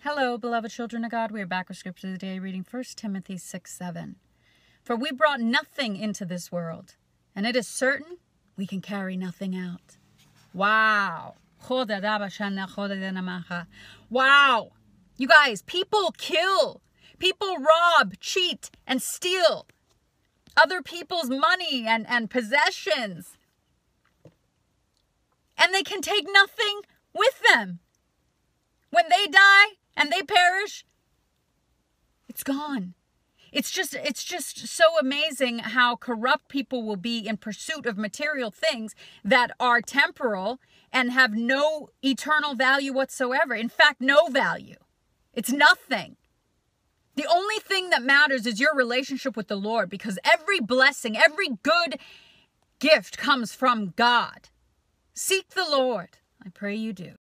Hello, beloved children of God. We are back with scripture today, reading 1 Timothy 6 7. For we brought nothing into this world, and it is certain we can carry nothing out. Wow. Wow. You guys, people kill, people rob, cheat, and steal other people's money and, and possessions. And they can take nothing with them. When they die, and they perish, it's gone. It's just it's just so amazing how corrupt people will be in pursuit of material things that are temporal and have no eternal value whatsoever. In fact, no value. It's nothing. The only thing that matters is your relationship with the Lord because every blessing, every good gift comes from God. Seek the Lord. I pray you do.